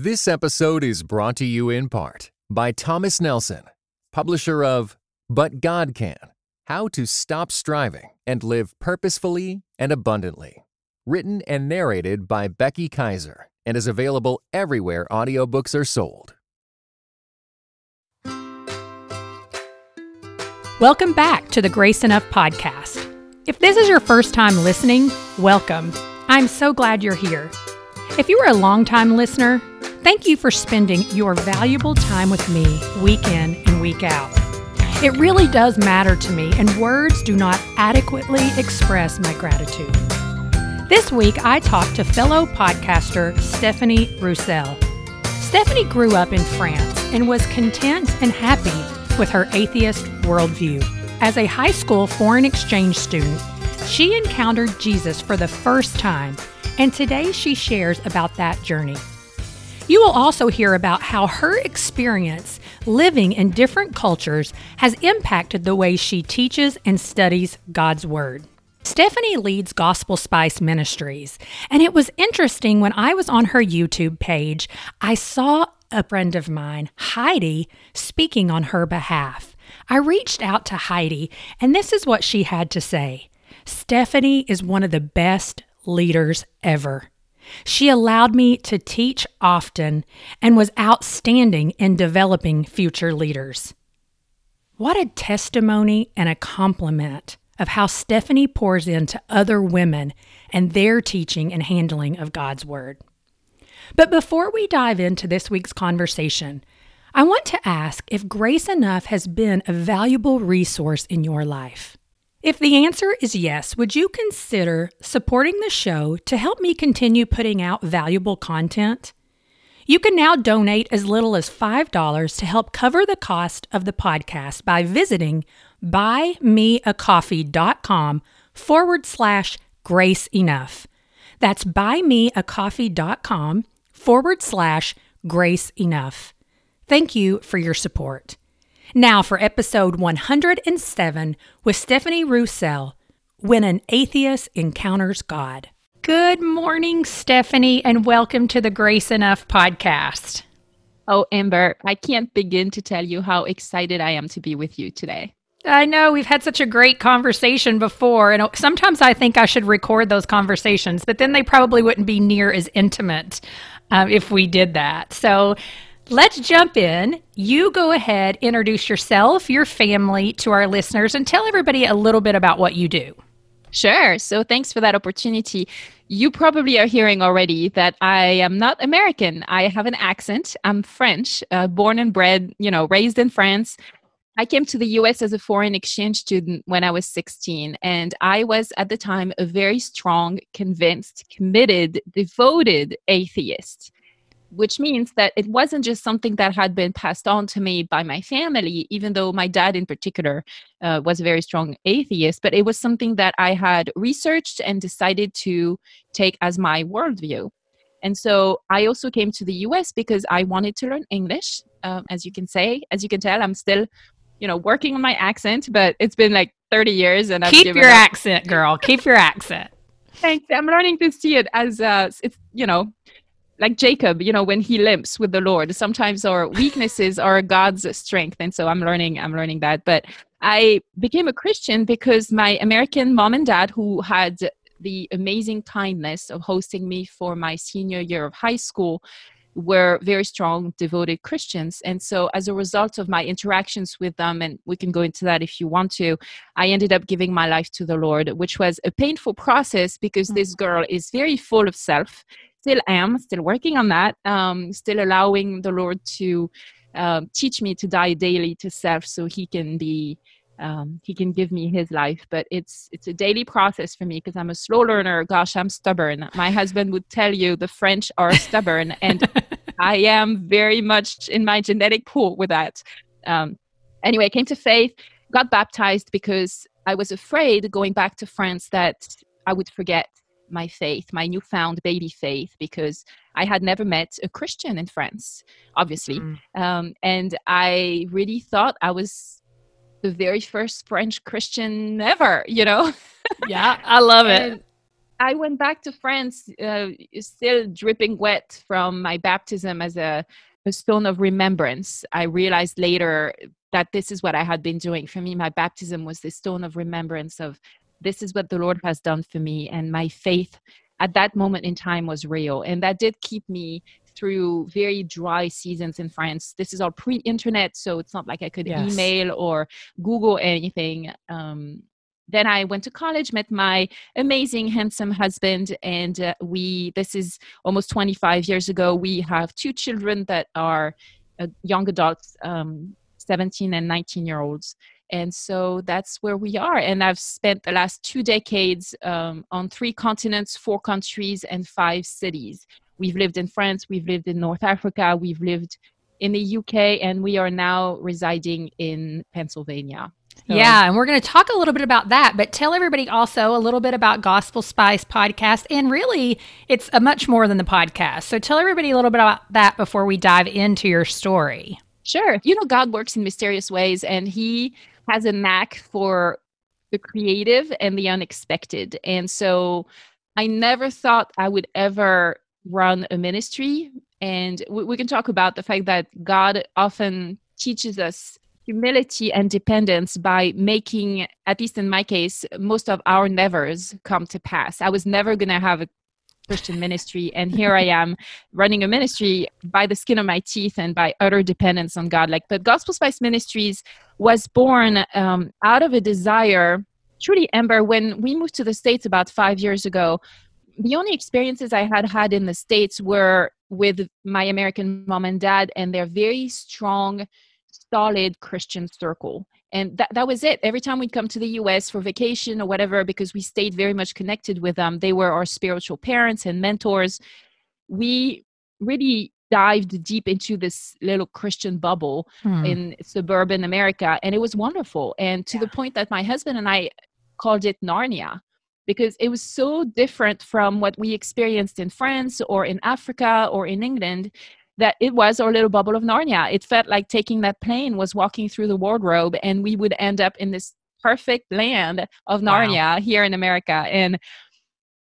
This episode is brought to you in part by Thomas Nelson, publisher of But God Can How to Stop Striving and Live Purposefully and Abundantly. Written and narrated by Becky Kaiser and is available everywhere audiobooks are sold. Welcome back to the Grace Enough podcast. If this is your first time listening, welcome. I'm so glad you're here. If you are a longtime listener, thank you for spending your valuable time with me week in and week out. It really does matter to me, and words do not adequately express my gratitude. This week, I talked to fellow podcaster Stephanie Rousselle. Stephanie grew up in France and was content and happy with her atheist worldview. As a high school foreign exchange student, she encountered Jesus for the first time and today she shares about that journey. You will also hear about how her experience living in different cultures has impacted the way she teaches and studies God's Word. Stephanie leads Gospel Spice Ministries, and it was interesting when I was on her YouTube page, I saw a friend of mine, Heidi, speaking on her behalf. I reached out to Heidi, and this is what she had to say Stephanie is one of the best leaders ever. She allowed me to teach often and was outstanding in developing future leaders. What a testimony and a compliment of how Stephanie pours into other women and their teaching and handling of God's Word. But before we dive into this week's conversation, I want to ask if Grace Enough has been a valuable resource in your life. If the answer is yes, would you consider supporting the show to help me continue putting out valuable content? You can now donate as little as $5 to help cover the cost of the podcast by visiting buymeacoffee.com forward slash grace enough. That's buymeacoffee.com forward slash grace enough. Thank you for your support. Now for episode 107 with Stephanie Rousselle When an Atheist Encounters God. Good morning, Stephanie, and welcome to the Grace Enough podcast. Oh, Amber, I can't begin to tell you how excited I am to be with you today. I know we've had such a great conversation before, and sometimes I think I should record those conversations, but then they probably wouldn't be near as intimate um, if we did that. So, Let's jump in. You go ahead, introduce yourself, your family to our listeners, and tell everybody a little bit about what you do. Sure. So thanks for that opportunity. You probably are hearing already that I am not American. I have an accent. I'm French, uh, born and bred, you know, raised in France. I came to the US as a foreign exchange student when I was 16, and I was at the time a very strong, convinced, committed, devoted atheist which means that it wasn't just something that had been passed on to me by my family, even though my dad in particular uh, was a very strong atheist, but it was something that I had researched and decided to take as my worldview. And so I also came to the US because I wanted to learn English. Um, as you can say, as you can tell, I'm still, you know, working on my accent, but it's been like 30 years and I've keep your up. accent, girl. keep your accent. Thanks. I'm learning to see it as uh, it's, you know, like Jacob, you know, when he limps with the Lord, sometimes our weaknesses are God's strength. And so I'm learning, I'm learning that. But I became a Christian because my American mom and dad, who had the amazing kindness of hosting me for my senior year of high school, were very strong, devoted Christians. And so, as a result of my interactions with them, and we can go into that if you want to, I ended up giving my life to the Lord, which was a painful process because this mm-hmm. girl is very full of self still am, still working on that, um, still allowing the Lord to uh, teach me to die daily to self so He can be. Um, he can give me his life. But it's it's a daily process for me because i'm a slow learner. Gosh i'm stubborn. My husband would tell you the french are stubborn and i am very much in my genetic pool with that. Um, anyway i came to faith got baptized because i was afraid going back to france that i would forget my faith, my newfound baby faith, because I had never met a Christian in France, obviously. Mm. Um, and I really thought I was the very first French Christian ever, you know? yeah, I love it. I went back to France, uh, still dripping wet from my baptism as a, a stone of remembrance. I realized later that this is what I had been doing. For me, my baptism was the stone of remembrance of this is what the Lord has done for me. And my faith at that moment in time was real. And that did keep me through very dry seasons in France. This is all pre internet, so it's not like I could yes. email or Google anything. Um, then I went to college, met my amazing, handsome husband, and uh, we, this is almost 25 years ago, we have two children that are uh, young adults, um, 17 and 19 year olds. And so that's where we are. And I've spent the last two decades um, on three continents, four countries, and five cities. We've lived in France, we've lived in North Africa, we've lived in the UK, and we are now residing in Pennsylvania. So. Yeah, and we're going to talk a little bit about that, but tell everybody also a little bit about Gospel Spice podcast. And really, it's a much more than the podcast. So tell everybody a little bit about that before we dive into your story. Sure. You know, God works in mysterious ways, and He has a knack for the creative and the unexpected. And so I never thought I would ever run a ministry. And we, we can talk about the fact that God often teaches us humility and dependence by making, at least in my case, most of our nevers come to pass. I was never going to have a Christian ministry. And here I am running a ministry by the skin of my teeth and by utter dependence on God. Like, but Gospel Spice Ministries was born um, out of a desire. Truly, Amber, when we moved to the States about five years ago, the only experiences I had had in the States were with my American mom and dad and their very strong, solid Christian circle and that, that was it every time we'd come to the us for vacation or whatever because we stayed very much connected with them they were our spiritual parents and mentors we really dived deep into this little christian bubble hmm. in suburban america and it was wonderful and to yeah. the point that my husband and i called it narnia because it was so different from what we experienced in france or in africa or in england that it was our little bubble of Narnia. It felt like taking that plane was walking through the wardrobe and we would end up in this perfect land of Narnia wow. here in America. And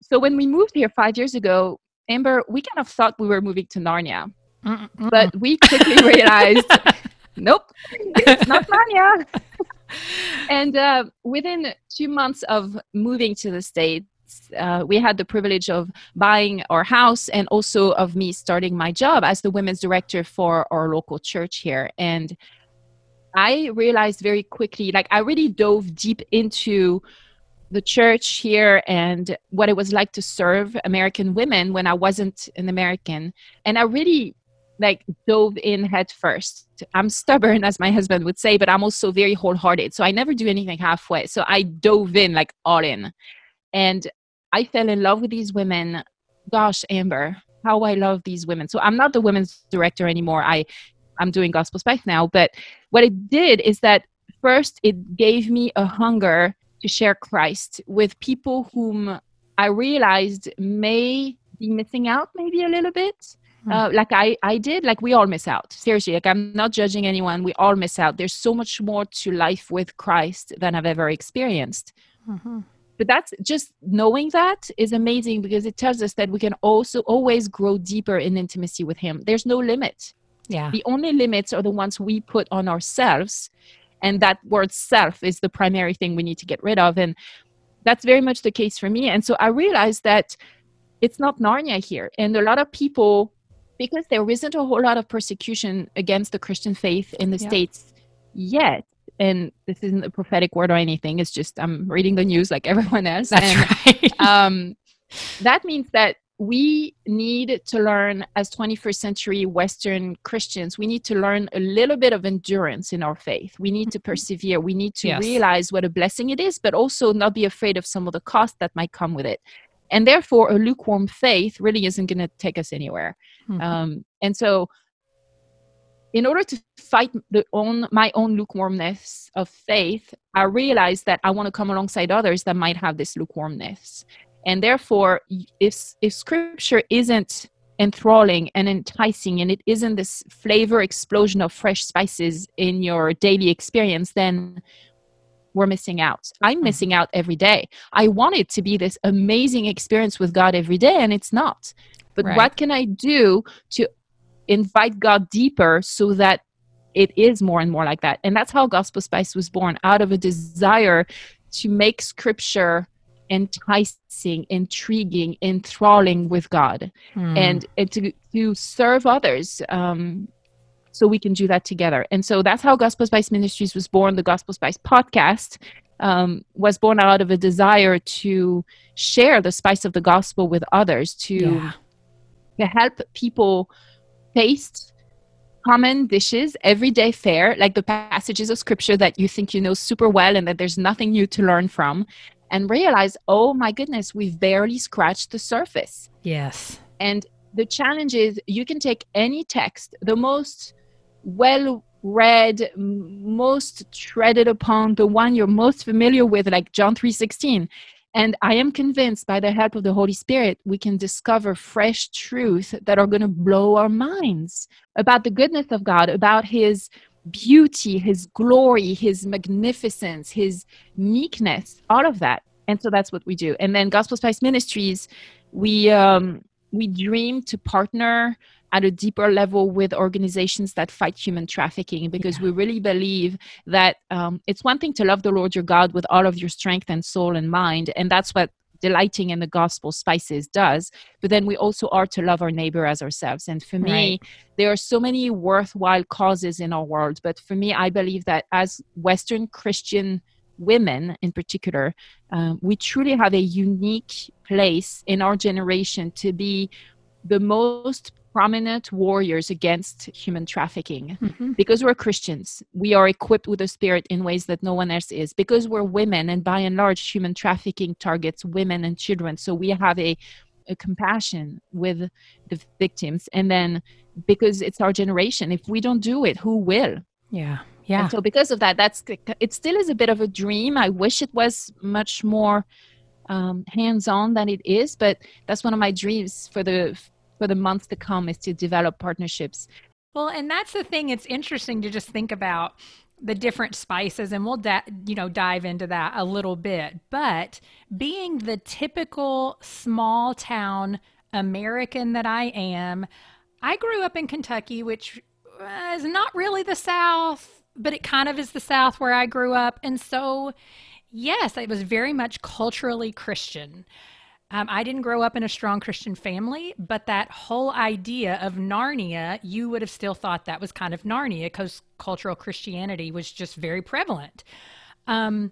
so when we moved here five years ago, Amber, we kind of thought we were moving to Narnia. Mm-mm. But we quickly realized, nope, it's not Narnia. and uh, within two months of moving to the state, uh, we had the privilege of buying our house and also of me starting my job as the women's director for our local church here. And I realized very quickly, like, I really dove deep into the church here and what it was like to serve American women when I wasn't an American. And I really like dove in head first. I'm stubborn, as my husband would say, but I'm also very wholehearted. So I never do anything halfway. So I dove in like all in. And I fell in love with these women. Gosh, Amber, how I love these women. So I'm not the women's director anymore. I I'm doing gospel spice now, but what it did is that first it gave me a hunger to share Christ with people whom I realized may be missing out maybe a little bit. Hmm. Uh, like I, I did, like we all miss out. Seriously, like I'm not judging anyone. We all miss out. There's so much more to life with Christ than I've ever experienced. Mm-hmm but that's just knowing that is amazing because it tells us that we can also always grow deeper in intimacy with him. There's no limit. Yeah. The only limits are the ones we put on ourselves and that word self is the primary thing we need to get rid of and that's very much the case for me. And so i realized that it's not narnia here and a lot of people because there isn't a whole lot of persecution against the christian faith in the yeah. states yet and this isn't a prophetic word or anything it's just i'm reading the news like everyone else That's and right. um, that means that we need to learn as 21st century western christians we need to learn a little bit of endurance in our faith we need to mm-hmm. persevere we need to yes. realize what a blessing it is but also not be afraid of some of the cost that might come with it and therefore a lukewarm faith really isn't going to take us anywhere mm-hmm. um, and so in order to fight the own my own lukewarmness of faith i realized that i want to come alongside others that might have this lukewarmness and therefore if if scripture isn't enthralling and enticing and it isn't this flavor explosion of fresh spices in your daily experience then we're missing out. I'm Mm-hmm. missing out every day. I want it to be this amazing experience with God every day, and it's not. But Right. what can I do to invite God deeper so that it is more and more like that? And that's how Gospel Spice was born out of a desire to make scripture enticing, intriguing, enthralling with God Hmm. and, and to, to serve others. Um, so we can do that together. And so that's how Gospel Spice Ministries was born. The Gospel Spice podcast um, was born out of a desire to share the spice of the gospel with others, to, yeah. to help people taste common dishes, everyday fare, like the passages of scripture that you think you know super well and that there's nothing new to learn from, and realize, oh my goodness, we've barely scratched the surface. Yes. And the challenge is you can take any text, the most well read, most treaded upon, the one you're most familiar with, like John 3:16. And I am convinced by the help of the Holy Spirit, we can discover fresh truth that are going to blow our minds about the goodness of God, about His beauty, His glory, His magnificence, His meekness, all of that. And so that's what we do. And then Gospel Spice Ministries, we um, we dream to partner at a deeper level with organizations that fight human trafficking because Yeah. we really believe that um, it's one thing to love the Lord your God with all of your strength and soul and mind, and that's what delighting in the gospel spices does. But then we also are to love our neighbor as ourselves. And for me, Right. there are so many worthwhile causes in our world. But for me, I believe that as Western Christian women in particular, um, we truly have a unique place in our generation to be the most prominent warriors against human trafficking Mhm. because we're Christians, we are equipped with the Spirit in ways that no one else is. Because we're women, and by and large, human trafficking targets women and children. So we have a, a compassion with the victims. And then because it's our generation, if we don't do it, who will? Yeah. Yeah. And so because of that, that's it. Still is a bit of a dream. I wish it was much more um, hands-on than it is, but that's one of my dreams for the for the months to come is to develop partnerships Well, and that's the thing. It's interesting to just think about the different spices, and we'll da- you know dive into that a little bit. But being the typical small town American that I am, I grew up in Kentucky, which is not really the South, but it kind of is the South where I grew up, and so yes, it was very much culturally Christian. Um, I didn't grow up in a strong Christian family, but that whole idea of Narnia, you would have still thought that was kind of Narnia because cultural Christianity was just very prevalent. Um,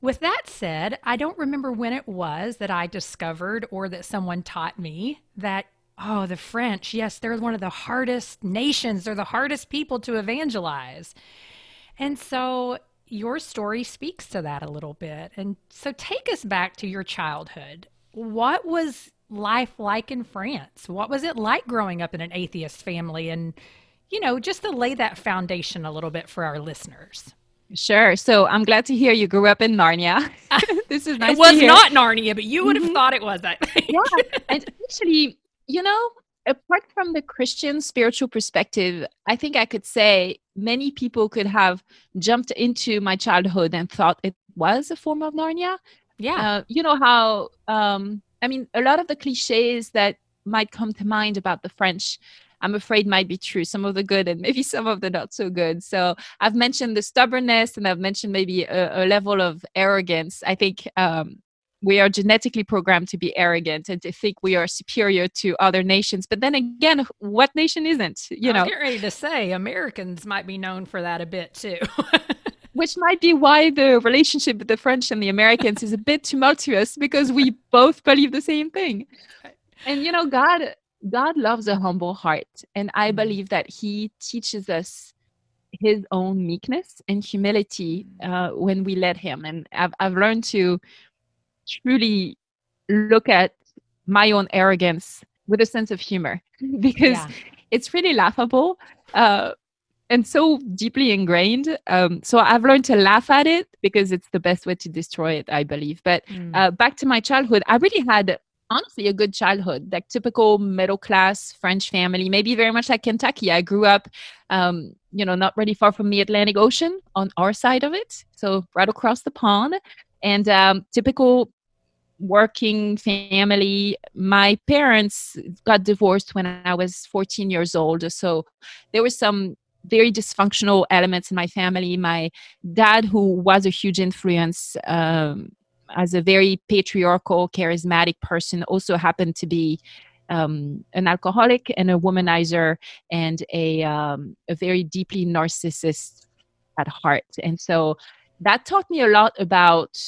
with that said, I don't remember when it was that I discovered or that someone taught me that, oh, the French, yes, they're one of the hardest nations, they're the hardest people to evangelize. And so your story speaks to that a little bit. And so take us back to your childhood. What was life like in France? What was it like growing up in an atheist family? And, you know, just to lay that foundation a little bit for our listeners. Sure. So I'm glad to hear you grew up in Narnia. this is nice. it was not Narnia, but you would have mm-hmm. thought it was, I think. yeah. And actually, you know, apart from the Christian spiritual perspective, I think I could say many people could have jumped into my childhood and thought it was a form of Narnia. Yeah. Uh, you know how, um, I mean, a lot of the cliches that might come to mind about the French, I'm afraid might be true. Some of the good and maybe some of the not so good. So I've mentioned the stubbornness and I've mentioned maybe a, a level of arrogance. I think um, we are genetically programmed to be arrogant and to think we are superior to other nations. But then again, what nation isn't? You I was know, getting ready to say Americans might be known for that a bit too. which might be why the relationship with the French and the Americans is a bit tumultuous because we both believe the same thing. And you know, God God loves a humble heart, and I Mhm. believe that He teaches us His own meekness and humility uh, when we let Him. And I've I've learned to truly look at my own arrogance with a sense of humor because Yeah. it's really laughable uh, and so deeply ingrained. Um, so I've learned to laugh at it because it's the best way to destroy it, I believe. But Mm. uh, back to my childhood, I really had honestly a good childhood like typical middle class french family maybe very much like kentucky i grew up um, you know not really far from the atlantic ocean on our side of it so right across the pond and um, typical working family my parents got divorced when i was 14 years old so there was some very dysfunctional elements in my family my dad who was a huge influence um, as a very patriarchal, charismatic person, also happened to be um, an alcoholic and a womanizer and a, um, a very deeply narcissist at heart. And so that taught me a lot about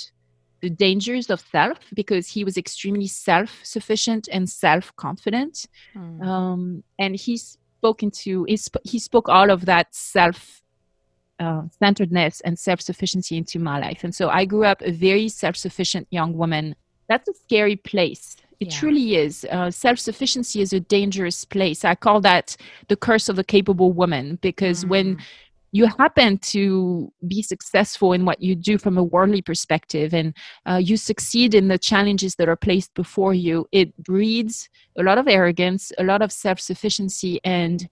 the dangers of self because he was extremely self sufficient and self confident. Mm. Um, and he's spoken to, he, sp- he spoke all of that self uh, centeredness and self sufficiency into my life. And so I grew up a very self sufficient young woman. That's a scary place. It yeah. truly is. Uh, self sufficiency is a dangerous place. I call that the curse of the capable woman because mm. when you happen to be successful in what you do from a worldly perspective and uh, you succeed in the challenges that are placed before you, it breeds a lot of arrogance, a lot of self sufficiency. And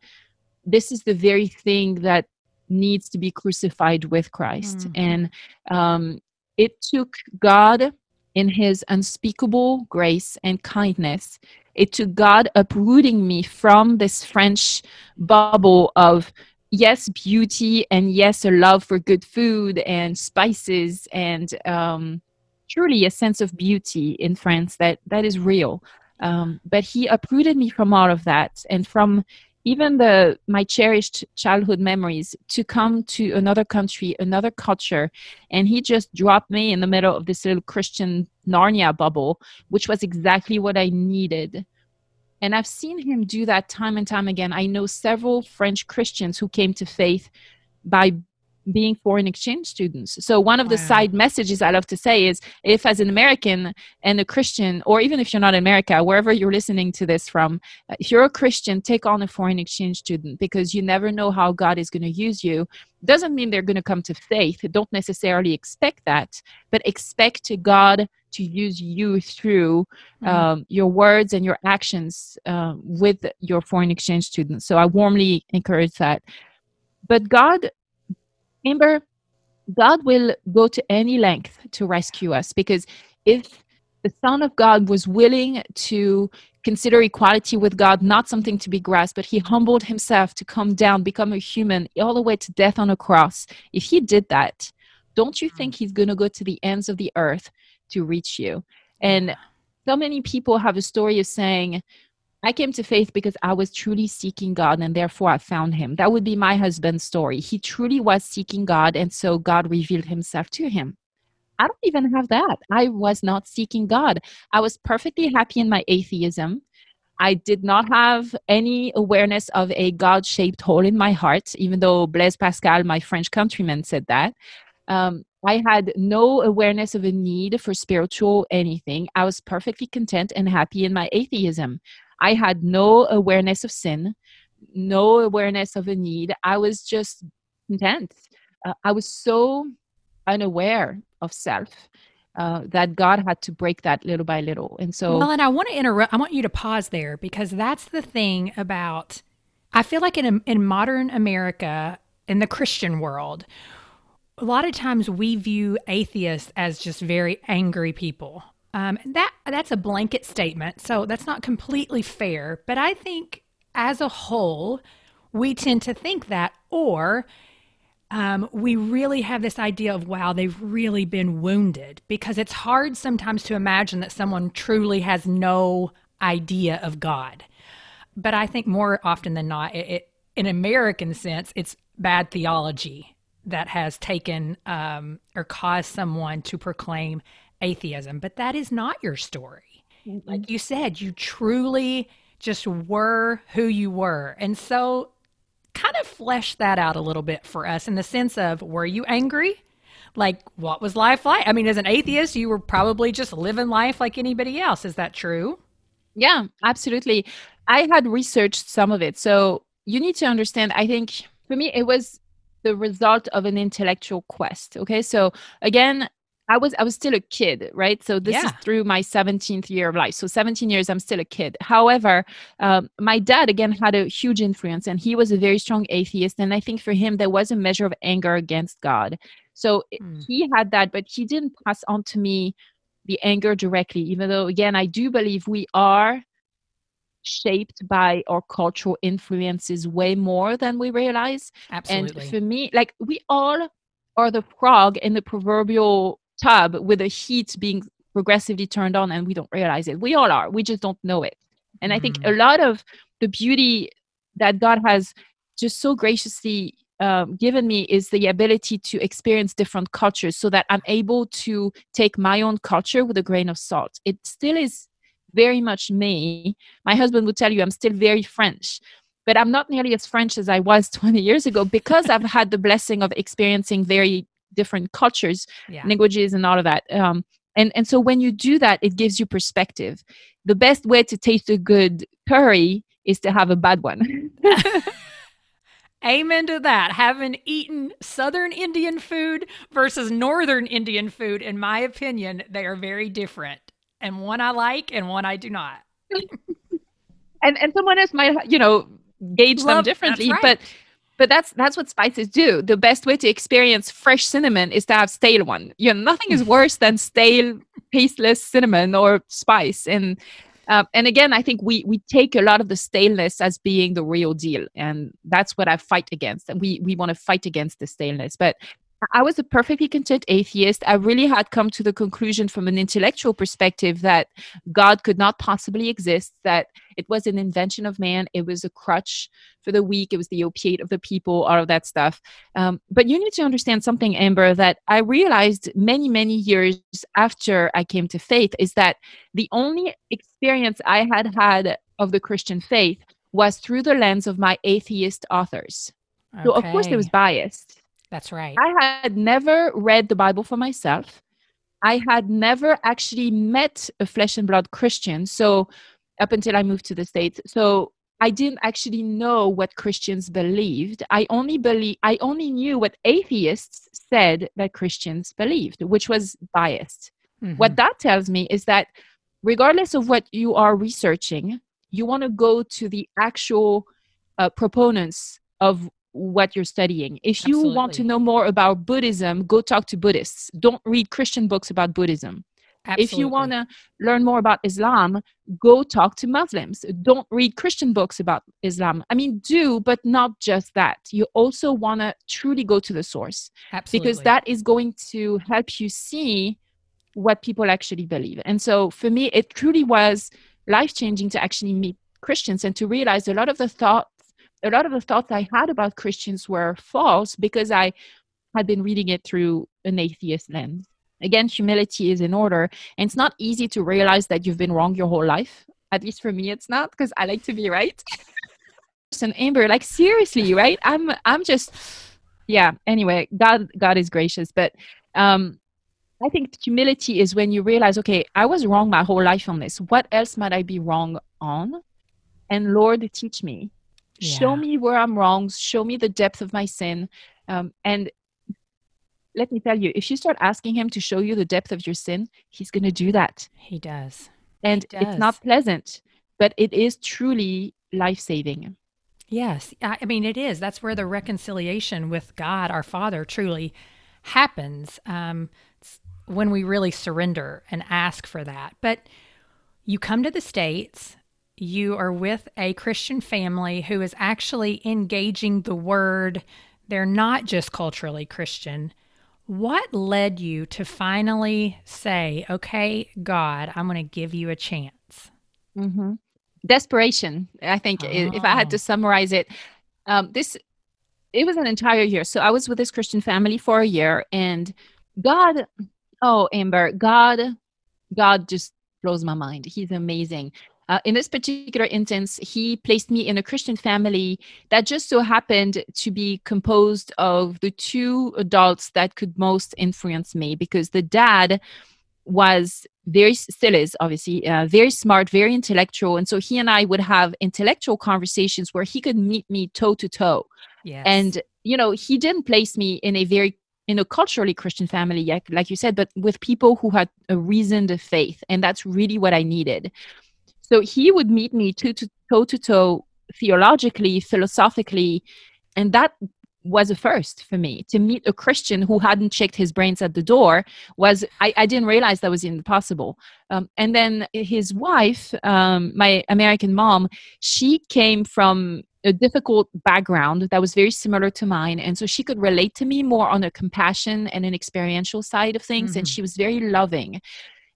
this is the very thing that needs to be crucified with Christ. Mm-hmm. And um, it took God in his unspeakable grace and kindness. It took God uprooting me from this French bubble of yes, beauty and yes, a love for good food and spices and um, truly a sense of beauty in France that that is real. Um, but he uprooted me from all of that and from even the my cherished childhood memories to come to another country another culture and he just dropped me in the middle of this little christian narnia bubble which was exactly what i needed and i've seen him do that time and time again i know several french christians who came to faith by being foreign exchange students. So one of wow. the side messages I love to say is if as an American and a Christian, or even if you're not in America, wherever you're listening to this from, uh, if you're a Christian, take on a foreign exchange student because you never know how God is going to use you. Doesn't mean they're going to come to faith. Don't necessarily expect that, but expect God to use you through mm-hmm. um, your words and your actions uh, with your foreign exchange students. So I warmly encourage that. But God Amber, God will go to any length to rescue us because if the Son of God was willing to consider equality with God not something to be grasped, but he humbled himself to come down, become a human, all the way to death on a cross. If he did that, don't you think he's going to go to the ends of the earth to reach you? And so many people have a story of saying, I came to faith because I was truly seeking God and therefore I found him. That would be my husband's story. He truly was seeking God and so God revealed himself to him. I don't even have that. I was not seeking God. I was perfectly happy in my atheism. I did not have any awareness of a God shaped hole in my heart, even though Blaise Pascal, my French countryman, said that. Um, I had no awareness of a need for spiritual anything. I was perfectly content and happy in my atheism. I had no awareness of sin, no awareness of a need. I was just content. Uh, I was so unaware of self uh, that God had to break that little by little. And so, well, and I want to interrupt. I want you to pause there because that's the thing about. I feel like in in modern America, in the Christian world, a lot of times we view atheists as just very angry people um, that that's a blanket statement, so that's not completely fair. But I think, as a whole, we tend to think that, or um, we really have this idea of wow, they've really been wounded because it's hard sometimes to imagine that someone truly has no idea of God. But I think more often than not, it, it in American sense, it's bad theology that has taken um, or caused someone to proclaim atheism, but that is not your story. Mm-hmm. Like you said, you truly just were who you were. And so, kind of flesh that out a little bit for us in the sense of were you angry? Like, what was life like? I mean, as an atheist, you were probably just living life like anybody else. Is that true? Yeah, absolutely. I had researched some of it. So, you need to understand, I think for me, it was the result of an intellectual quest. Okay. So, again, I was I was still a kid, right? So this Yeah. is through my 17th year of life. So 17 years, I'm still a kid. However, um, my dad again had a huge influence, and he was a very strong atheist. And I think for him there was a measure of anger against God. So Mm. he had that, but he didn't pass on to me the anger directly. Even though again, I do believe we are shaped by our cultural influences way more than we realize. Absolutely. And for me, like we all are the frog in the proverbial tub with the heat being progressively turned on and we don't realize it. We all are. We just don't know it. And I think a lot of the beauty that God has just so graciously um, given me is the ability to experience different cultures so that I'm able to take my own culture with a grain of salt. It still is very much me. My husband would tell you I'm still very French, but I'm not nearly as French as I was 20 years ago because I've had the blessing of experiencing very different cultures, yeah. languages, and all of that. Um, and and so when you do that, it gives you perspective. The best way to taste a good curry is to have a bad one. Amen to that. Having eaten Southern Indian food versus Northern Indian food, in my opinion, they are very different. And one I like and one I do not. and and someone else might you know gauge them Love- that's differently right. but but that's that's what spices do. The best way to experience fresh cinnamon is to have stale one. You know nothing is worse than stale tasteless cinnamon or spice. And uh, and again i think we we take a lot of the staleness as being the real deal and that's what i fight against. And we we want to fight against the staleness. But I was a perfectly content atheist. I really had come to the conclusion from an intellectual perspective that God could not possibly exist, that it was an invention of man, it was a crutch for the weak, it was the opiate of the people, all of that stuff. Um, but you need to understand something, Amber, that I realized many, many years after I came to faith is that the only experience I had had of the Christian faith was through the lens of my atheist authors. So, of course, it was biased. That's right. I had never read the Bible for myself. I had never actually met a flesh and blood Christian. So, up until I moved to the States. So, I didn't actually know what Christians believed. I only believe I only knew what atheists said that Christians believed, which was biased. What Mhm. that tells me is that regardless of what you are researching, you want to go to the actual uh, proponents of what you're studying. If you want to know more about Buddhism, go talk to Buddhists. Don't read Christian books about Buddhism. If you want to learn more about Islam, go talk to Muslims. Don't read Christian books about Islam. I mean, do, but not just that. You also want to truly go to the source Absolutely. because that is going to help you see what people actually believe. And so for me, it truly was life changing to actually meet Christians and to realize a lot of the thoughts, a lot of the thoughts I had about Christians were false because I had been reading it through an atheist lens. Again, humility is in order. And it's not easy to realize that you've been wrong your whole life. At least for me, it's not because I like to be right. and Amber, like seriously, right? I'm I'm just yeah. Anyway, God God is gracious, but um I think humility is when you realize, okay, I was wrong my whole life on this. What else might I be wrong on? And Lord, teach me. Show me where I'm wrong. Show me the depth of my sin. Um, and let me tell you, if you start asking Him to show you the depth of your sin, He's going to do that. He does. And He it's not pleasant, but it is truly life saving. Yes. I I mean, it is. That's where the reconciliation with God, our Father, truly happens um, when we really surrender and ask for that. But you come to the States, you are with a Christian family who is actually engaging the word. They're not just culturally Christian. What led you to finally say, okay, God, I'm going to give you a chance? hmm Desperation, I think, i- if I had Oh. to summarize it, um, this it was an entire year. So I was with this Christian family for a year, and God, oh Amber, God, God just blows my mind. He's amazing. Uh, in this particular instance, he placed me in a Christian family that just so happened to be composed of the two adults that could most influence me because the dad was very still is obviously uh, very smart very intellectual and so he and i would have intellectual conversations where he could meet me toe to toe Yes. and you know he didn't place me in a very in a culturally Christian family, like you said, but with people who had a reasoned faith. And that's really what I needed. So he would meet me toe to toe to toe theologically, philosophically, and that was a first for me. To meet a christian who hadn't checked his brains at the door was i, I didn't realize that was impossible. Um, and then his wife um, my american mom she came from a difficult background that was very similar to mine. And so she could relate to me more on a compassion and an experiential side of things mm-hmm. and she was very loving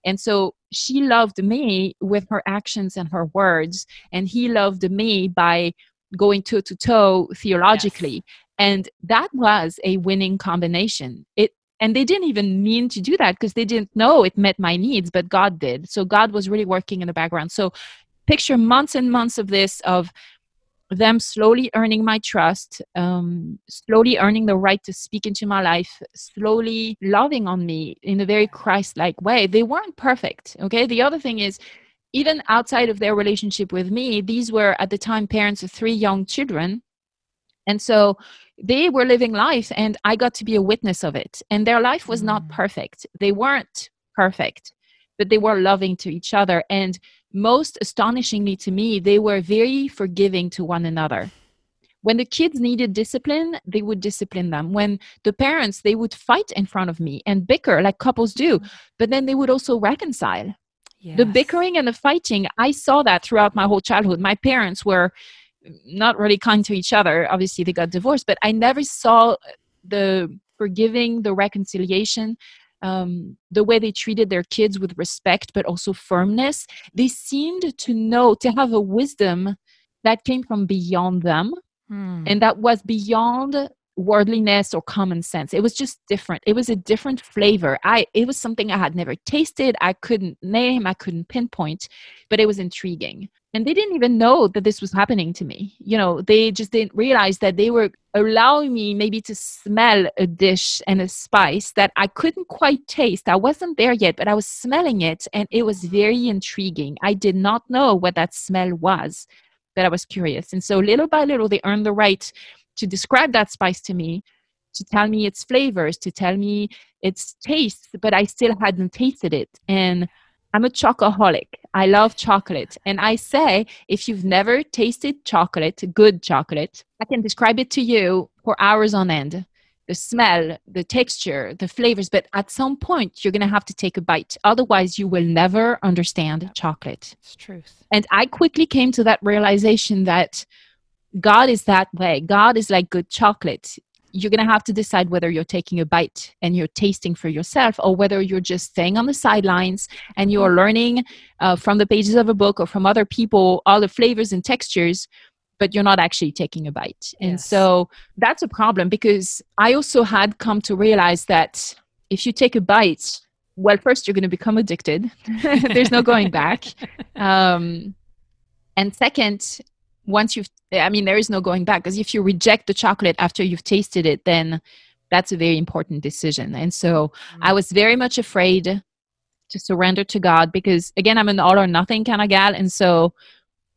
and so she loved me with her actions and her words and he loved me by going toe to toe theologically. Yes. and that was a winning combination. It and they didn't even mean to do that because they didn't know it met my needs but god did. So god was really working in the background. So picture months and months of this of them slowly earning my trust, um, slowly earning the right to speak into my life, slowly loving on me in a very Christ like way. They weren't perfect. Okay. The other thing is, even outside of their relationship with me, these were at the time parents of three young children. And so they were living life, and I got to be a witness of it. And their life was mm. not perfect. They weren't perfect, but they were loving to each other. And most astonishingly to me, they were very forgiving to one another. When the kids needed discipline, they would discipline them. When the parents, they would fight in front of me and bicker like couples do, mm-hmm. but then they would also reconcile. Yes. The bickering and the fighting, I saw that throughout my whole childhood. My parents were not really kind to each other. Obviously, they got divorced, but I never saw the forgiving, the reconciliation, um, the way they treated their kids with respect but also firmness they seemed to know to have a wisdom that came from beyond them. Hmm. and that was beyond worldliness or common sense. It was just different. It was a different flavor. I it was something i had never tasted. I couldn't name i couldn't pinpoint but it was intriguing and they didn't even know that this was happening to me. You know they just didn't realize that they were allowing me maybe to smell a dish and a spice that i couldn't quite taste. I wasn't there yet but i was smelling it and it was very intriguing. I did not know what that smell was but i was curious. And so little by little they earned the right to describe that spice to me to tell me its flavors to tell me its taste but i still hadn't tasted it. And I'm a chocoholic. I love chocolate. And I say, if you've never tasted chocolate, good chocolate, I can describe it to you for hours on end. The smell, the texture, the flavors, but at some point you're going to have to take a bite. Otherwise, you will never understand chocolate. It's truth. And I quickly came to that realization that God is that way. God is like good chocolate you're going to have to decide whether you're taking a bite and you're tasting for yourself or whether you're just staying on the sidelines and you're mm-hmm. learning uh, from the pages of a book or from other people all the flavors and textures but you're not actually taking a bite yes. and so that's a problem because i also had come to realize that if you take a bite well first you're going to become addicted there's no going back um, and second once you've i mean there is no going back because if you reject the chocolate after you've tasted it then that's a very important decision. And so mm-hmm. i was very much afraid to surrender to god because again i'm an all or nothing kind of gal and so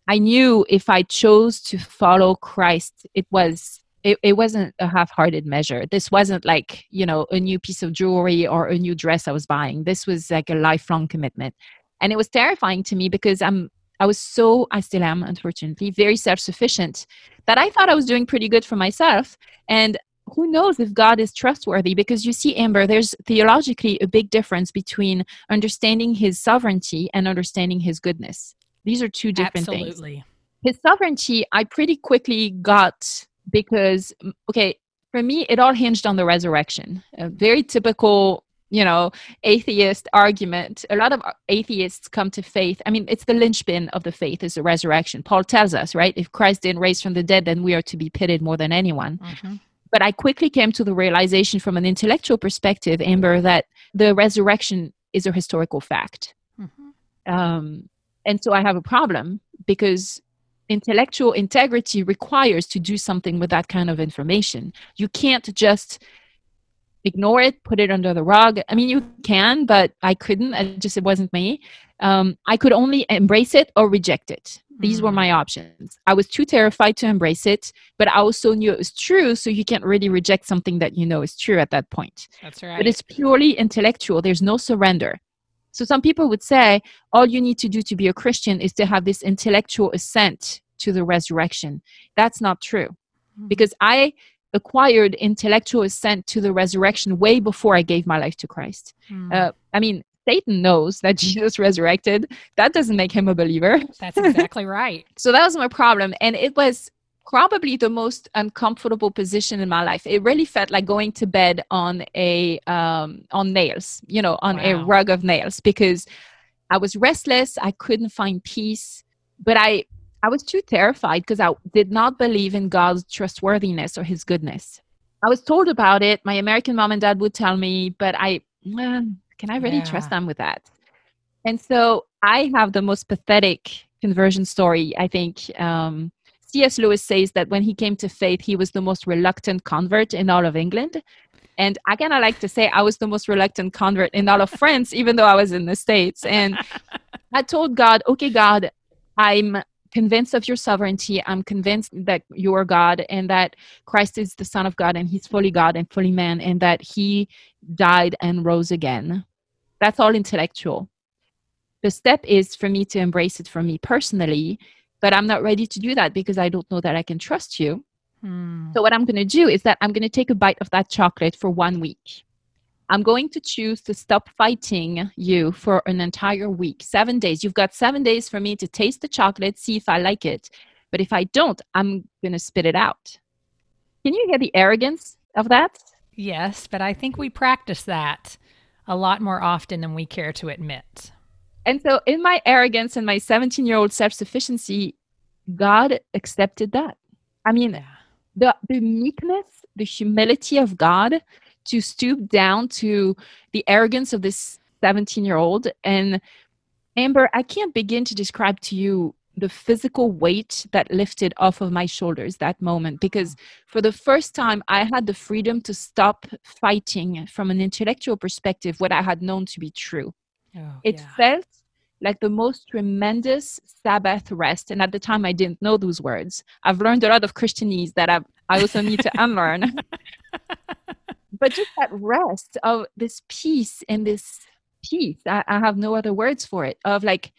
i knew if i chose to follow christ it was it, it wasn't a half-hearted measure. This wasn't like you know a new piece of jewelry or a new dress i was buying. This was like a lifelong commitment. And it was terrifying to me because i'm I was so, I still am, unfortunately, very self sufficient that I thought I was doing pretty good for myself. And who knows if God is trustworthy? Because you see, Amber, there's theologically a big difference between understanding his sovereignty and understanding his goodness. These are two different Absolutely. things. His sovereignty, I pretty quickly got because, okay, for me, it all hinged on the resurrection. A very typical you know atheist argument. A lot of atheists come to faith. I mean it's the linchpin of the faith is the resurrection. Paul tells us right? If christ didn't raise from the dead then we are to be pitied more than anyone. Mm-hmm. but i quickly came to the realization from an intellectual perspective amber that the resurrection is a historical fact. Mm-hmm. um, and so i have a problem because intellectual integrity requires to do something with that kind of information. You can't just ignore it, put it under the rug. I mean, you can, but I couldn't. I just, it wasn't me. Um, I could only embrace it or reject it. These were Mm. my options. I was too terrified to embrace it, but I also knew it was true. So you can't really reject something that you know is true at that point. That's right. But it's purely intellectual. There's no surrender. So some people would say all you need to do to be a Christian is to have this intellectual assent to the resurrection. That's not true Mhm. because I acquired intellectual assent to the resurrection way before I gave my life to Christ. Mm. Uh, I mean, Satan knows that Jesus resurrected. That doesn't make him a believer. That's exactly right. So that was my problem. And it was probably the most uncomfortable position in my life. It really felt like going to bed on a um, on nails, you know, on a rug of nails because I was restless. I couldn't find peace, but I I was too terrified because I did not believe in God's trustworthiness or His goodness. I was told about it. My American mom and dad would tell me, but I can I really trust them with that? And so I have the most pathetic conversion story. I think um, C.S. Lewis says that when he came to faith, he was the most reluctant convert in all of England. And I kind of like to say I was the most reluctant convert in all of France, even though I was in the States. And I told God, okay, God, I'm convinced of your sovereignty. I'm convinced that you are God and that Christ is the Son of God and he's fully God and fully man and that he died and rose again. That's all intellectual. The step is for me to embrace it for me personally, but I'm not ready to do that because I don't know that I can trust you. Hmm. So what I'm going to do is that I'm going to take a bite of that chocolate for one week. I'm going to choose to stop fighting you for an entire week, seven days. You've got seven days for me to taste the chocolate, see if I like it. But if I don't, I'm going to spit it out. Can you hear the arrogance of that? Yes, but I think we practice that a lot more often than we care to admit. And so, in my arrogance and my 17 year old self sufficiency, God accepted that. I mean, the, the meekness, the humility of God to stoop down to the arrogance of this 17 year old. And Amber, I can't begin to describe to you the physical weight that lifted off of my shoulders that moment because for the first time I had the freedom to stop fighting from an intellectual perspective what I had known to be true. Oh, It yeah. felt like the most tremendous Sabbath rest. And at the time, I didn't know those words. I've learned a lot of Christianese that I've, I also need to unlearn. but just that rest of this peace and this peace, I, I have no other words for it, of like,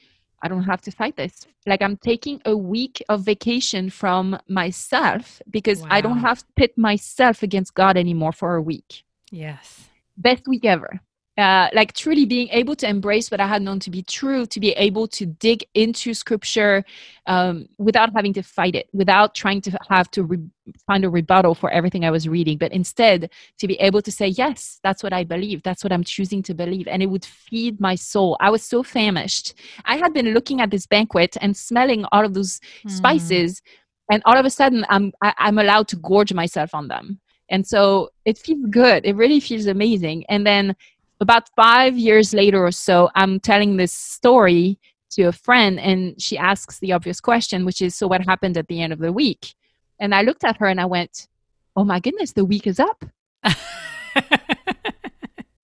I don't have to fight this. Like, I'm taking a week of vacation from myself because I don't have to pit myself against God anymore for a week Yes. best week ever. Uh, like truly being able to embrace what I had known to be true, to be able to dig into scripture um, without having to fight it, without trying to have to re- find a rebuttal for everything I was reading, but instead to be able to say, Yes, that's what I believe. That's what I'm choosing to believe. And it would feed my soul. I was so famished. I had been looking at this banquet and smelling all of those Hmm. spices and all of a sudden i'm I, i'm allowed to gorge myself on them and so it feels good it really feels amazing and then about five years later or so i'm telling this story to a friend and she asks the obvious question which is so what happened at the end of the week and i looked at her and i went oh my goodness the week is up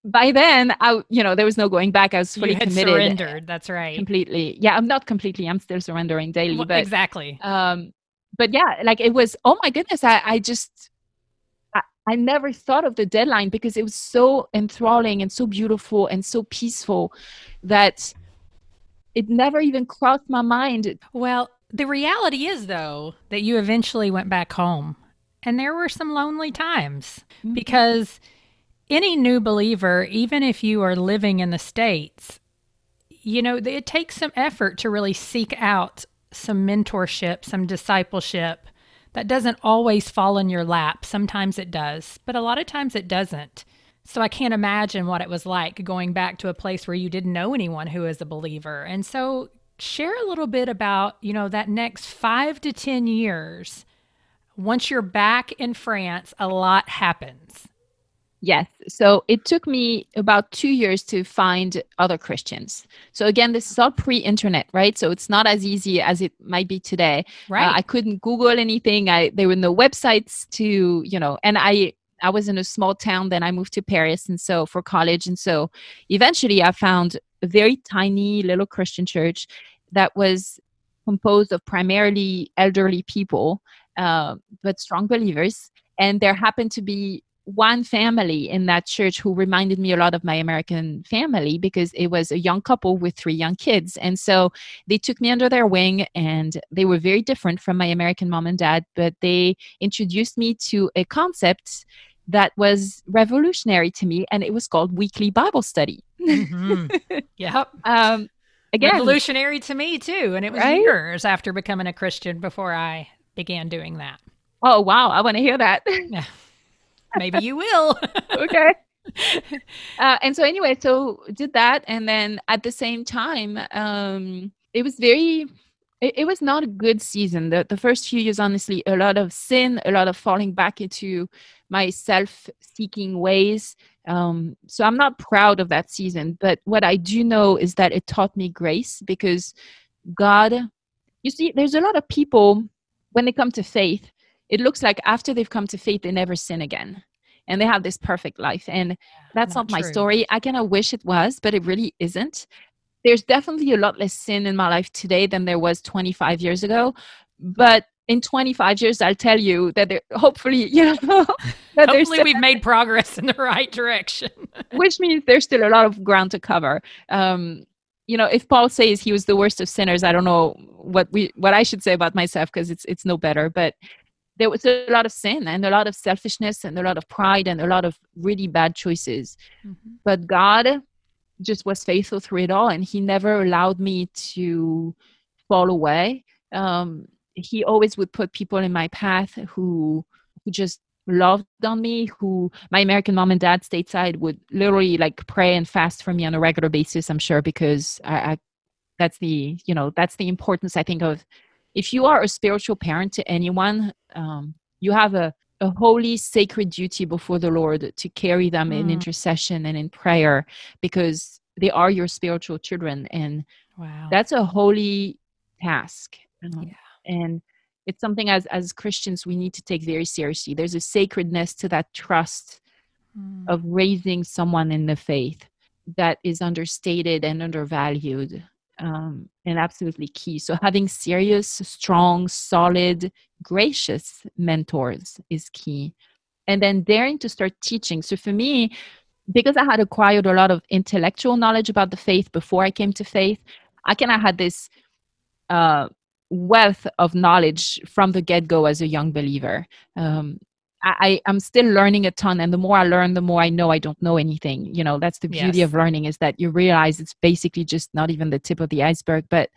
by then i you know there was no going back i was fully committed surrendered. That's right. completely yeah i'm not completely i'm still surrendering daily Well, but exactly. um but yeah like it was oh my goodness i i just I, never thought of the deadline because it was so enthralling and so beautiful and so peaceful that it never even crossed my mind Well, the reality is, though, that you eventually went back home. And there were some lonely times Mhm. because any new believer, even if you are living in the States, you know, it takes some effort to really seek out some mentorship, some discipleship. That doesn't always fall in your lap. Sometimes it does, but a lot of times it doesn't. So I can't imagine what it was like going back to a place where you didn't know anyone who is a believer. And so share a little bit about, you know, that next 5 to 10 years. Once you're back in France, a lot happens. Yes. So it took me about two years to find other Christians. So again, this is all pre-internet, right? So it's not as easy as it might be today. Right. Uh, I couldn't Google anything. I there were no websites to, you know, and I I was in a small town, then I moved to Paris, and so for college, and so eventually I found a very tiny little Christian church that was composed of primarily elderly people, uh, but strong believers. And there happened to be one family in that church who reminded me a lot of my American family because it was a young couple with three young kids. And so they took me under their wing and they were very different from my American mom and dad, but they introduced me to a concept that was revolutionary to me and it was called weekly Bible study. Mm-hmm. yep. um, again, revolutionary to me too. And it was right? years after becoming a Christian before I began doing that. Oh, wow. I want to hear that. Maybe you will. okay. Uh, and so anyway, so did that, and then at the same time, um, it was very. It, it was not a good season. The the first few years, honestly, a lot of sin, a lot of falling back into my self-seeking ways. Um, so I'm not proud of that season, but what I do know is that it taught me grace because God. You see, there's a lot of people when they come to faith it looks like after they've come to faith, they never sin again. And they have this perfect life. And that's not, not my story. I kind of wish it was, but it really isn't. There's definitely a lot less sin in my life today than there was 25 years ago. But in 25 years, I'll tell you that there, hopefully, you know, that hopefully we've made progress in the right direction. which means there's still a lot of ground to cover. Um, you know, if Paul says he was the worst of sinners, I don't know what we what I should say about myself because it's it's no better. But there was a lot of sin and a lot of selfishness and a lot of pride and a lot of really bad choices. Mm-hmm. But God just was faithful through it all, and He never allowed me to fall away. Um, he always would put people in my path who who just loved on me who my american mom and dad stateside would literally like pray and fast for me on a regular basis i'm sure because I, I that's the you know that's the importance i think of if you are a spiritual parent to anyone, um, you have a, a holy, sacred duty before the Lord to carry them mm. in intercession and in prayer because they are your spiritual children. And wow. that's a holy task. Um, yeah. And it's something as, as Christians we need to take very seriously. There's a sacredness to that trust mm. of raising someone in the faith that is understated and undervalued um, and absolutely key. So having serious, strong, solid, gracious mentors is key. And then daring to start teaching. So for me, because I had acquired a lot of intellectual knowledge about the faith before I came to faith, I kind of had this uh, wealth of knowledge from the get go as a young believer. Um, I, I'm still learning a ton, and the more I learn, the more I know I don't know anything. You know, that's the beauty yes. of learning is that you realize it's basically just not even the tip of the iceberg, but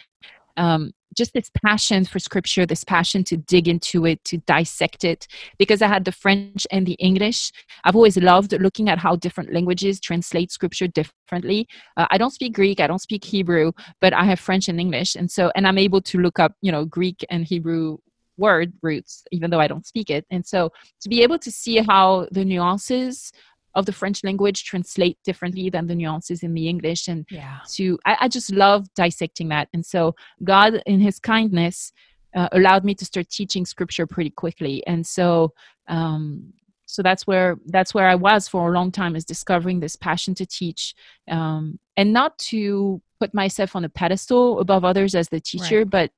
um, just this passion for scripture, this passion to dig into it, to dissect it. Because I had the French and the English, I've always loved looking at how different languages translate scripture differently. Uh, I don't speak Greek, I don't speak Hebrew, but I have French and English, and so and I'm able to look up, you know, Greek and Hebrew word roots, even though I don't speak it. And so to be able to see how the nuances of the French language translate differently than the nuances in the English, and yeah. to I, I just love dissecting that. And so God, in His kindness, uh, allowed me to start teaching Scripture pretty quickly. And so um, so that's where that's where i was for a long time is discovering this passion to teach um, and not to put myself on a pedestal above others as the teacher right. but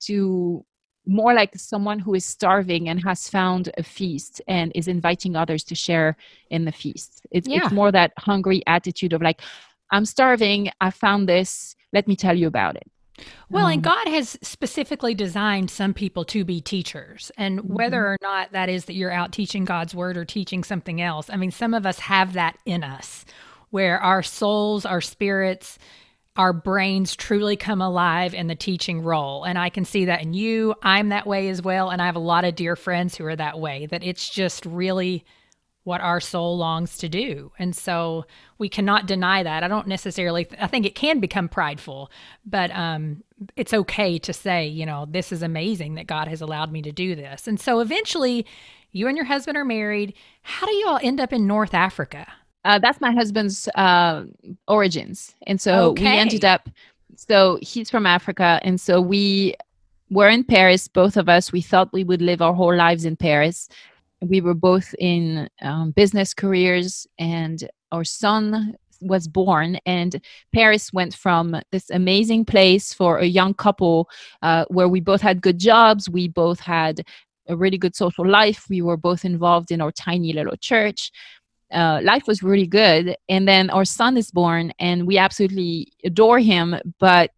to more like someone who is starving and has found a feast and is inviting others to share in the feast. It's, yeah. it's more that hungry attitude of like, I'm starving, I found this, let me tell you about it. Well, um, and God has specifically designed some people to be teachers. And mm-hmm. whether or not that is that you're out teaching God's word or teaching something else, I mean, some of us have that in us where our souls, our spirits, our brains truly come alive in the teaching role. And I can see that in you. I'm that way as well. And I have a lot of dear friends who are that way, that it's just really what our soul longs to do. And so we cannot deny that. I don't necessarily, I think it can become prideful, but um, it's okay to say, you know, this is amazing that God has allowed me to do this. And so eventually, you and your husband are married. How do you all end up in North Africa? Uh, that's my husband's uh, origins, and so okay. we ended up. So he's from Africa, and so we were in Paris. Both of us, we thought we would live our whole lives in Paris, we were both in um, business careers, and our son was born and paris went from this amazing place for a young couple uh, where we both had good jobs we both had a really good social life we were both involved in our tiny little church uh, life was really good. And then our son is born and we absolutely adore him. But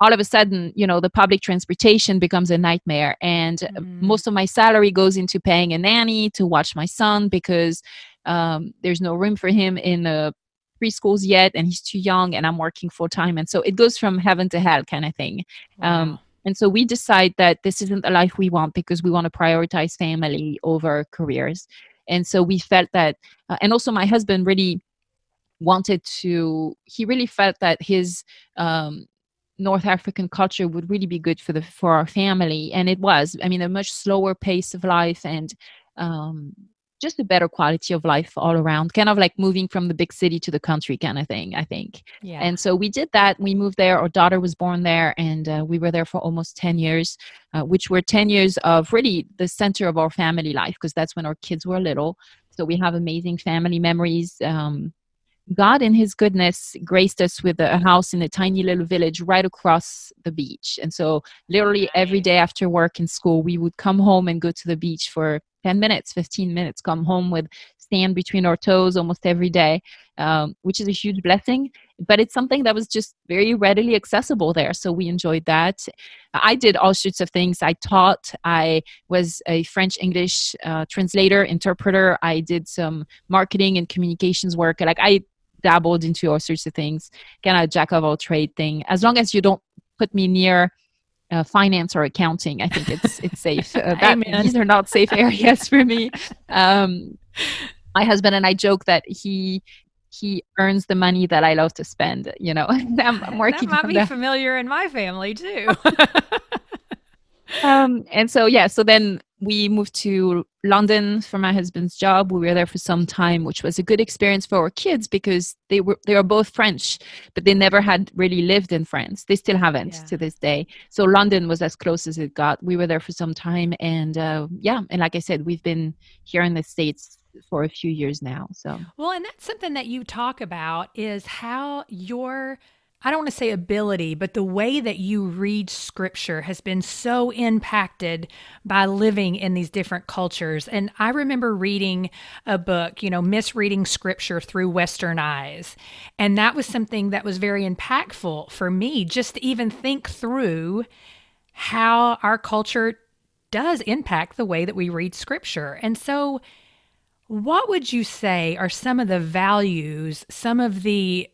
all of a sudden you know the public transportation becomes a nightmare. And mm. most of my salary goes into paying a nanny to watch my son because um, there's no room for him in the preschools yet and he's too young and i'm working full time and so it goes from heaven to hell kind of thing. Wow. um, and so we decide that this isn't the life we want because we want to prioritize family over careers and so we felt that uh, and also my husband really wanted to he really felt that his um, north african culture would really be good for the for our family. And it was i mean a much slower pace of life and um, just a better quality of life all around kind of like moving from the big city to the country kind of thing i think. Yeah. and so we did that. We moved there. Our daughter was born there and uh, we were there for almost 10 years uh, which were 10 years of really the center of our family life because that's when our kids were little. So we have amazing family memories um, God, in His goodness, graced us with a house in a tiny little village right across the beach. And so, literally, every day after work and school, we would come home and go to the beach for 10 minutes 15 minutes come home with sand between our toes almost every day um, which is a huge blessing. But it's something that was just very readily accessible there so we enjoyed that. I did all sorts of things. I taught. I was a french english uh, translator interpreter. I did some marketing and communications work. Like i dabbled into all sorts of things kind of jack of all trade thing as long as you don't put me near uh, finance or accounting. I think it's it's safe. Uh, that, these are not safe areas for me. Um, my husband and I joke that he he earns the money that I love to spend. You know, I'm, I'm working. That might be familiar in my family too. um, and so yeah, so then we moved to London for my husband's job. We were there for some time, which was a good experience for our kids because they were they are both French, but they never had really lived in France. They still haven't yeah. to this day. So London was as close as it got. We were there for some time, and uh, yeah, and like I said, we've been here in the states for a few years now. So well, and that's something that you talk about is how your I don't want to say ability, but the way that you read scripture has been so impacted by living in these different cultures. And I remember reading a book, you know, misreading scripture through Western eyes. And that was something that was very impactful for me, just to even think through how our culture does impact the way that we read scripture. And so, what would you say are some of the values, some of the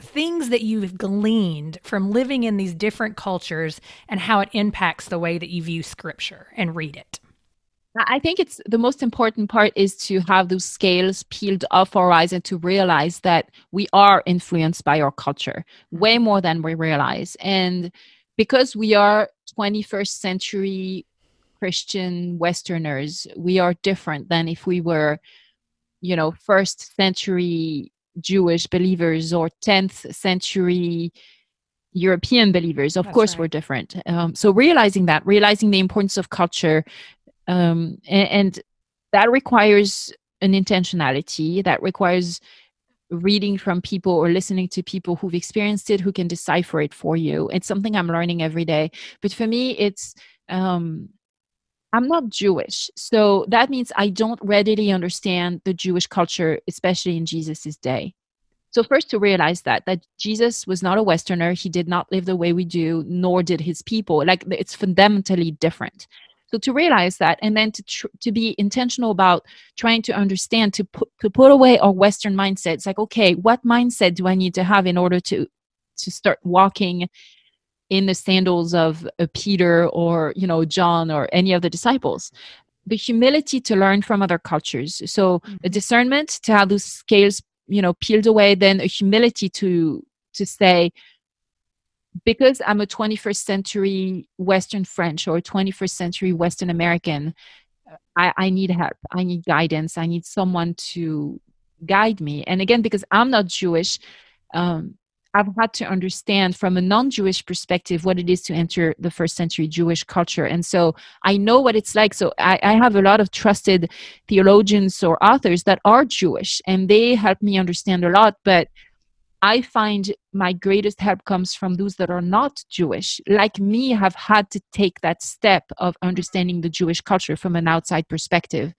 things that you've gleaned from living in these different cultures and how it impacts the way that you view scripture and read it? I think it's the most important part is to have those scales peeled off our eyes and to realize that we are influenced by our culture way mm-hmm. more than we realize. And because we are 21st century Christian Westerners, we are different than if we were, you know, first century Jewish believers or 10th century European believers. Of That's course, right. we're different. Um, so realizing that, realizing the importance of culture, um, and, and that requires an intentionality. That requires reading from people or listening to people who've experienced it, who can decipher it for you. It's something I'm learning every day. But for me, it's um, I'm not Jewish. So that means I don't readily understand the Jewish culture, especially in Jesus's day. So first to realize that that Jesus was not a westerner, he did not live the way we do, nor did his people. Like it's fundamentally different. So to realize that and then to tr- to be intentional about trying to understand to put to put away our western mindset. It's like okay, what mindset do I need to have in order to to start walking in the sandals of uh, Peter or you know John or any of the disciples. The humility to learn from other cultures. So mm-hmm. a discernment to have those scales you know peeled away then a humility to to say because i'm a 21st century western french or 21st century western american I, I need help. I need guidance. I need someone to guide me. And again because i'm not jewish um, I've had to understand from a non Jewish perspective what it is to enter the first century Jewish culture. And so I know what it's like. So I, I, have a lot of trusted theologians or authors that are Jewish, and they help me understand a lot. But I find my greatest help comes from those that are not Jewish, like me, have had to take that step of understanding the Jewish culture from an outside perspective,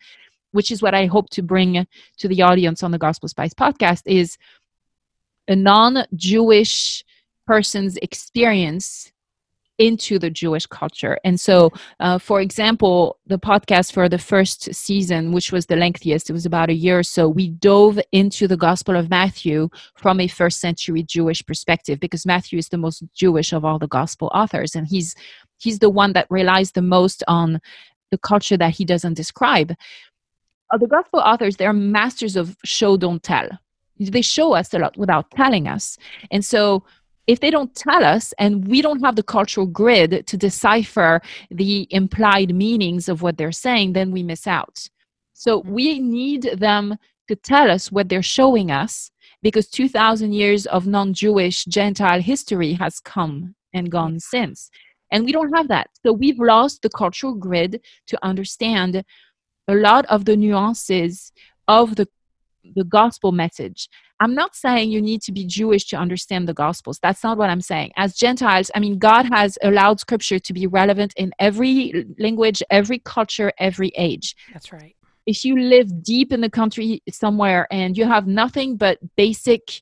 which is what I hope to bring to the audience on the Gospel Spice podcast is a non-Jewish person's experience into the Jewish culture. And so, uh, for example, the podcast for the first season, which was the lengthiest, it was about a year or so, we dove into the Gospel of Matthew from a first century Jewish perspective because Matthew is the most Jewish of all the Gospel authors. And he's, he's the one that relies the most on the culture that he doesn't describe. Uh, the Gospel authors, they're masters of show, don't tell they show us a lot without telling us. And so if they don't tell us and we don't have the cultural grid to decipher the implied meanings of what they're saying then we miss out. So mm-hmm. we need them to tell us what they're showing us because 2000 years of non-jewish gentile history has come and gone since. And we don't have that. So we've lost the cultural grid to understand a lot of the nuances of the the gospel message. I'm not saying you need to be Jewish to understand the gospels. That's not what I'm saying. As Gentiles, I mean, God has allowed scripture to be relevant in every language, every culture, every age. That's right. If you live deep in the country somewhere and you have nothing but basic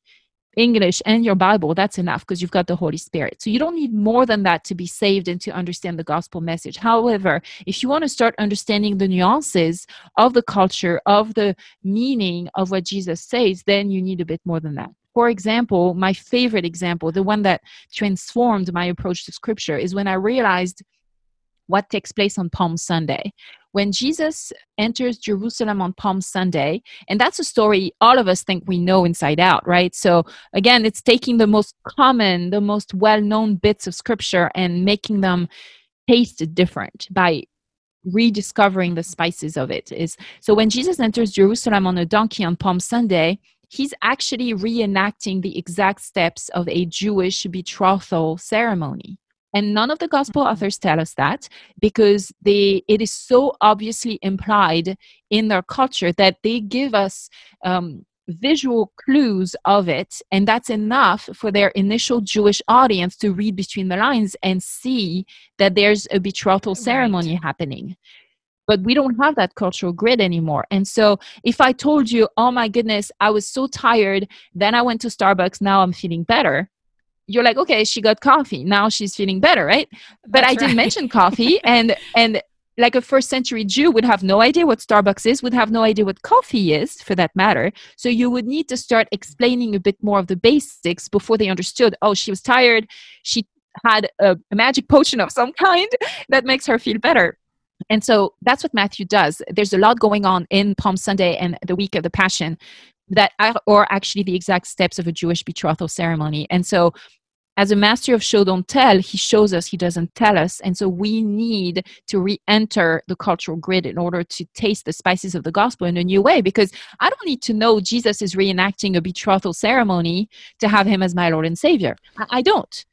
English and your Bible, that's enough because you've got the Holy Spirit. So you don't need more than that to be saved and to understand the gospel message. However, if you want to start understanding the nuances of the culture, of the meaning of what Jesus says, then you need a bit more than that. For example, my favorite example, the one that transformed my approach to scripture, is when I realized what takes place on Palm Sunday when Jesus enters Jerusalem on Palm Sunday, and that's a story all of us think we know inside out, right? So again, it's taking the most common, the most well known bits of scripture and making them taste different by rediscovering the spices of it is so when jesus enters jerusalem on a donkey on palm sunday he's actually reenacting the exact steps of a jewish betrothal ceremony and none of the gospel mm-hmm. authors tell us that because they it is so obviously implied in their culture that they give us um, visual clues of it and that's enough for their initial jewish audience to read between the lines and see that there's a betrothal ceremony right. happening but we don't have that cultural grid anymore. And so if I told you, oh my goodness, I was so tired, then I went to Starbucks, now I'm feeling better, you're like okay she got coffee. Now she's feeling better right? But That's i didn't mention coffee. And and like a first century jew would have no idea what starbucks is would have no idea what coffee is for that matter. So you would need to start explaining a bit more of the basics before they understood oh she was tired. She had a, a magic potion of some kind that makes her feel better. And so that's what Matthew does. There's a lot going on in Palm Sunday and the week of the Passion that are actually the exact steps of a Jewish betrothal ceremony. And so as a master of show don't tell he shows us he doesn't tell us. And so we need to re-enter the cultural grid in order to taste the spices of the gospel in a new way because i don't need to know jesus is reenacting a betrothal ceremony to have him as my lord and savior. I, don't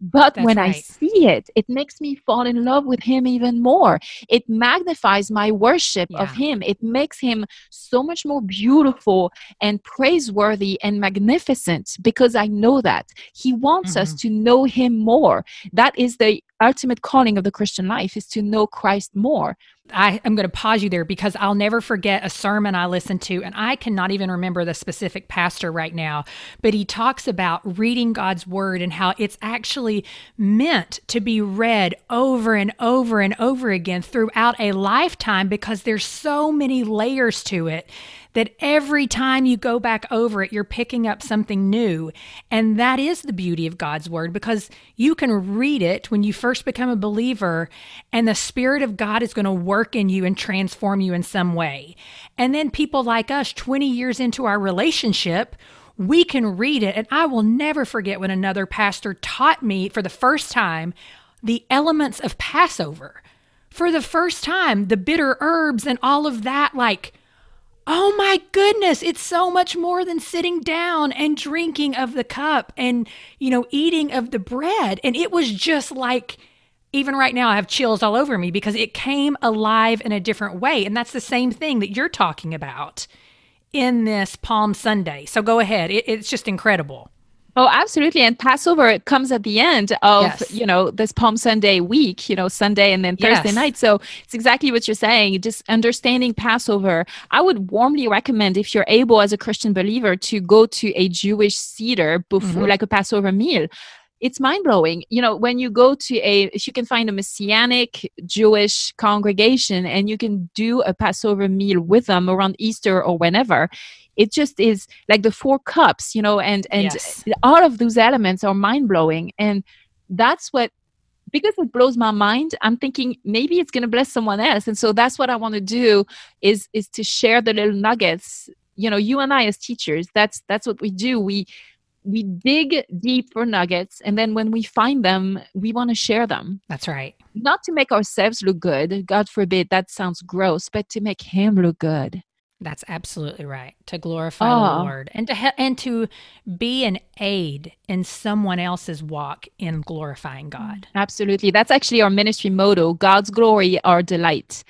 but That's when right. I see it, it makes me fall in love with him even more. It magnifies my worship yeah. of him. It makes him so much more beautiful and praiseworthy and magnificent because I know that. He wants mm-hmm. us to know him more. That is the ultimate calling of the Christian life is to know Christ more. I am going to pause you there because I'll never forget a sermon I listened to, and I cannot even remember the specific pastor right now, but he talks about reading God's word and how it's actually meant to be read over and over and over again throughout a lifetime because there's so many layers to it that every time you go back over it, you're picking up something new. And that is the beauty of God's word because you can read it when you first become a believer, and the Spirit of God is going to work in you and transform you in some way. And then people like us, 20 years into our relationship, we can read it. And I will never forget when another pastor taught me for the first time the elements of Passover. For the first time, the bitter herbs and all of that, like, Oh my goodness, it's so much more than sitting down and drinking of the cup and, you know, eating of the bread. And it was just like, even right now, I have chills all over me because it came alive in a different way. And that's the same thing that you're talking about in this Palm Sunday. So go ahead. It, it's just incredible. Oh, absolutely. And Passover comes at the end of, yes. you know, this Palm Sunday week, you know, Sunday and then Thursday yes. night. So it's exactly what you're saying. Just understanding Passover. I would warmly recommend if you're able as a Christian believer to go to a Jewish Seder before mm-hmm. like a Passover meal it's mind blowing. You know, when you go to a, if you can find a messianic Jewish congregation and you can do a Passover meal with them around Easter or whenever, it just is like the four cups, you know, and and yes. all of those elements are mind blowing, and that's what because it blows my mind i'm thinking maybe it's going to bless someone else. And so that's what i want to do is is to share the little nuggets you know you and i as teachers. That's that's what we do. We we dig deep for nuggets and then when we find them we want to share them. That's right. Not to make ourselves look good god forbid that sounds gross but to make him look good. That's absolutely right to glorify oh. the ah. lord and to and to be an aid in someone else's walk in glorifying god. Absolutely that's actually our ministry motto god's glory our delight.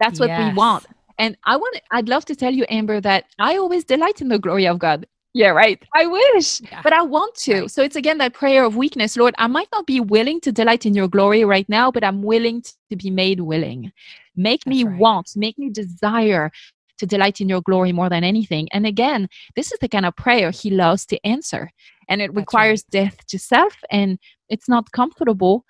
That's what yes. we want. And i want i'd love to tell you amber that i always delight in the glory of god yeah, right. I wish, yeah. but I want to. Right. So it's again that prayer of weakness. Lord, I might not be willing to delight in your glory right now, but I'm willing to be made willing. Make That's me right. want, make me desire to delight in your glory more than anything. And again, this is the kind of prayer he loves to answer. And it That's requires right. death to self, and it's not comfortable,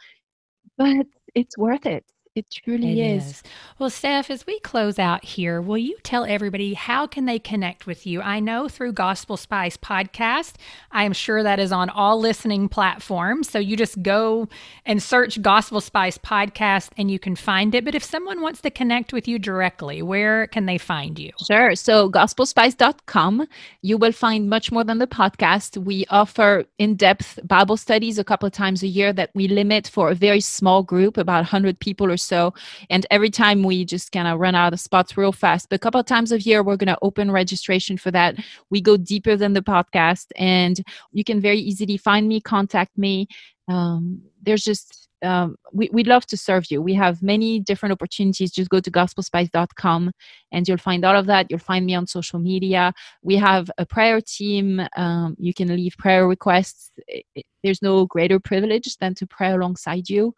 but it's worth it. It truly it is. is. Well, Steph, as we close out here, will you tell everybody how can they connect with you? I know through Gospel Spice podcast. I am sure that is on all listening platforms. So you just go and search Gospel Spice podcast and you can find it. But if someone wants to connect with you directly, where can they find you? Sure. So gospelspice.com, you will find much more than the podcast. We offer in-depth Bible studies a couple of times a year that we limit for a very small group, about 100 people or so. And every time we just kind of run out of spots real fast. But a couple of times a year, we're going to open registration for that. We go deeper than the podcast, and you can very easily find me, contact me. Um, there's just um, we, would love to serve you. We have many different opportunities. Just go to gospelspice.com and you'll find all of that. You'll find me on social media. We have a prayer team. Um, you can leave prayer requests. It, it, there's no greater privilege than to pray alongside you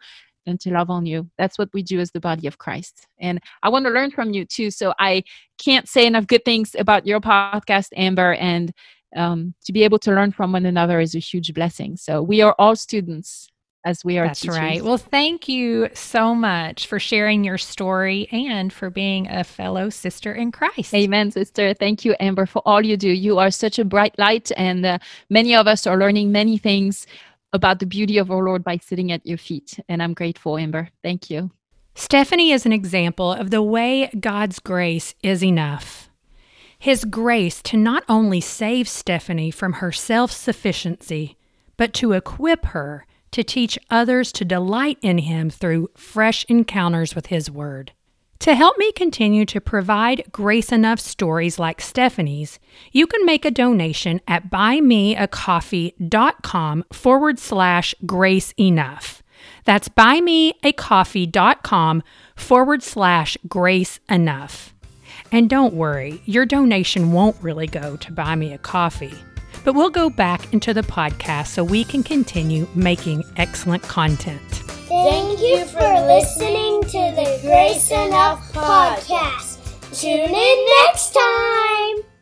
and to love on you. That's what we do as the body of Christ. And I want to learn from you too. So I can't say enough good things about your podcast, Amber. And um, to be able to learn from one another is a huge blessing. So we are all students as we are That's teachers. right. Well, thank you so much for sharing your story and for being a fellow sister in Christ. Amen, sister. Thank you, Amber, for all you do. You are such a bright light, and uh, many of us are learning many things about the beauty of our Lord by sitting at your feet. And I'm grateful, Amber. Thank you. Stephanie is an example of the way God's grace is enough. His grace to not only save Stephanie from her self sufficiency, but to equip her to teach others to delight in Him through fresh encounters with His Word. To help me continue to provide grace enough stories like Stephanie's, you can make a donation at buymeacoffee.com forward slash grace enough. That's buymeacoffee.com forward slash grace enough. And don't worry, your donation won't really go to buy me a coffee, but we'll go back into the podcast so we can continue making excellent content. Thank you for listening to the Grace Enough podcast. Tune in next time.